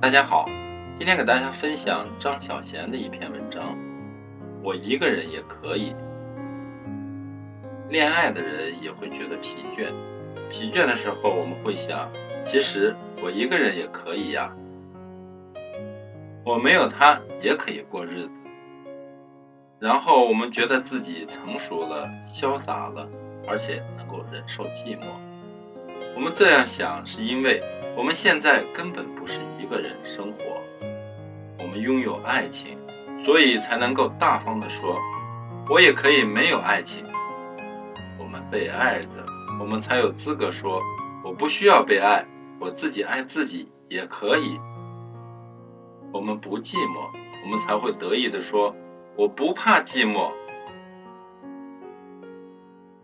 大家好，今天给大家分享张小娴的一篇文章。我一个人也可以。恋爱的人也会觉得疲倦，疲倦的时候我们会想，其实我一个人也可以呀。我没有他也可以过日子。然后我们觉得自己成熟了、潇洒了，而且能够忍受寂寞。我们这样想是因为。我们现在根本不是个人生活，我们拥有爱情，所以才能够大方的说，我也可以没有爱情。我们被爱着，我们才有资格说，我不需要被爱，我自己爱自己也可以。我们不寂寞，我们才会得意的说，我不怕寂寞。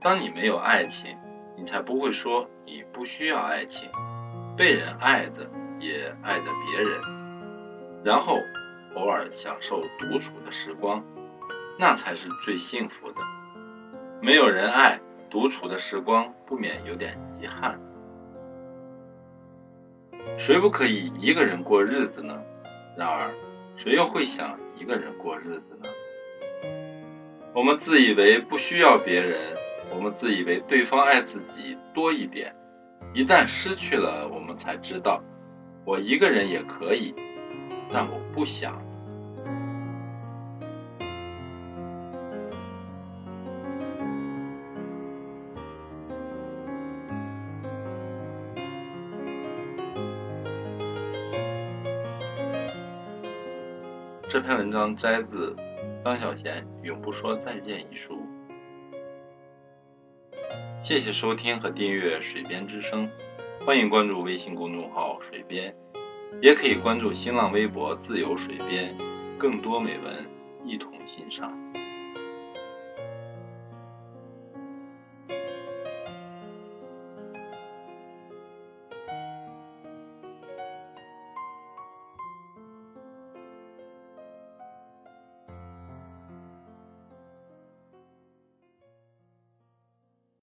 当你没有爱情，你才不会说你不需要爱情。被人爱着，也爱着别人，然后偶尔享受独处的时光，那才是最幸福的。没有人爱，独处的时光不免有点遗憾。谁不可以一个人过日子呢？然而，谁又会想一个人过日子呢？我们自以为不需要别人，我们自以为对方爱自己多一点。一旦失去了，我们才知道，我一个人也可以，但我不想。这篇文章摘自张小娴《永不说再见》一书。谢谢收听和订阅《水边之声》，欢迎关注微信公众号“水边”，也可以关注新浪微博“自由水边”，更多美文一同欣赏。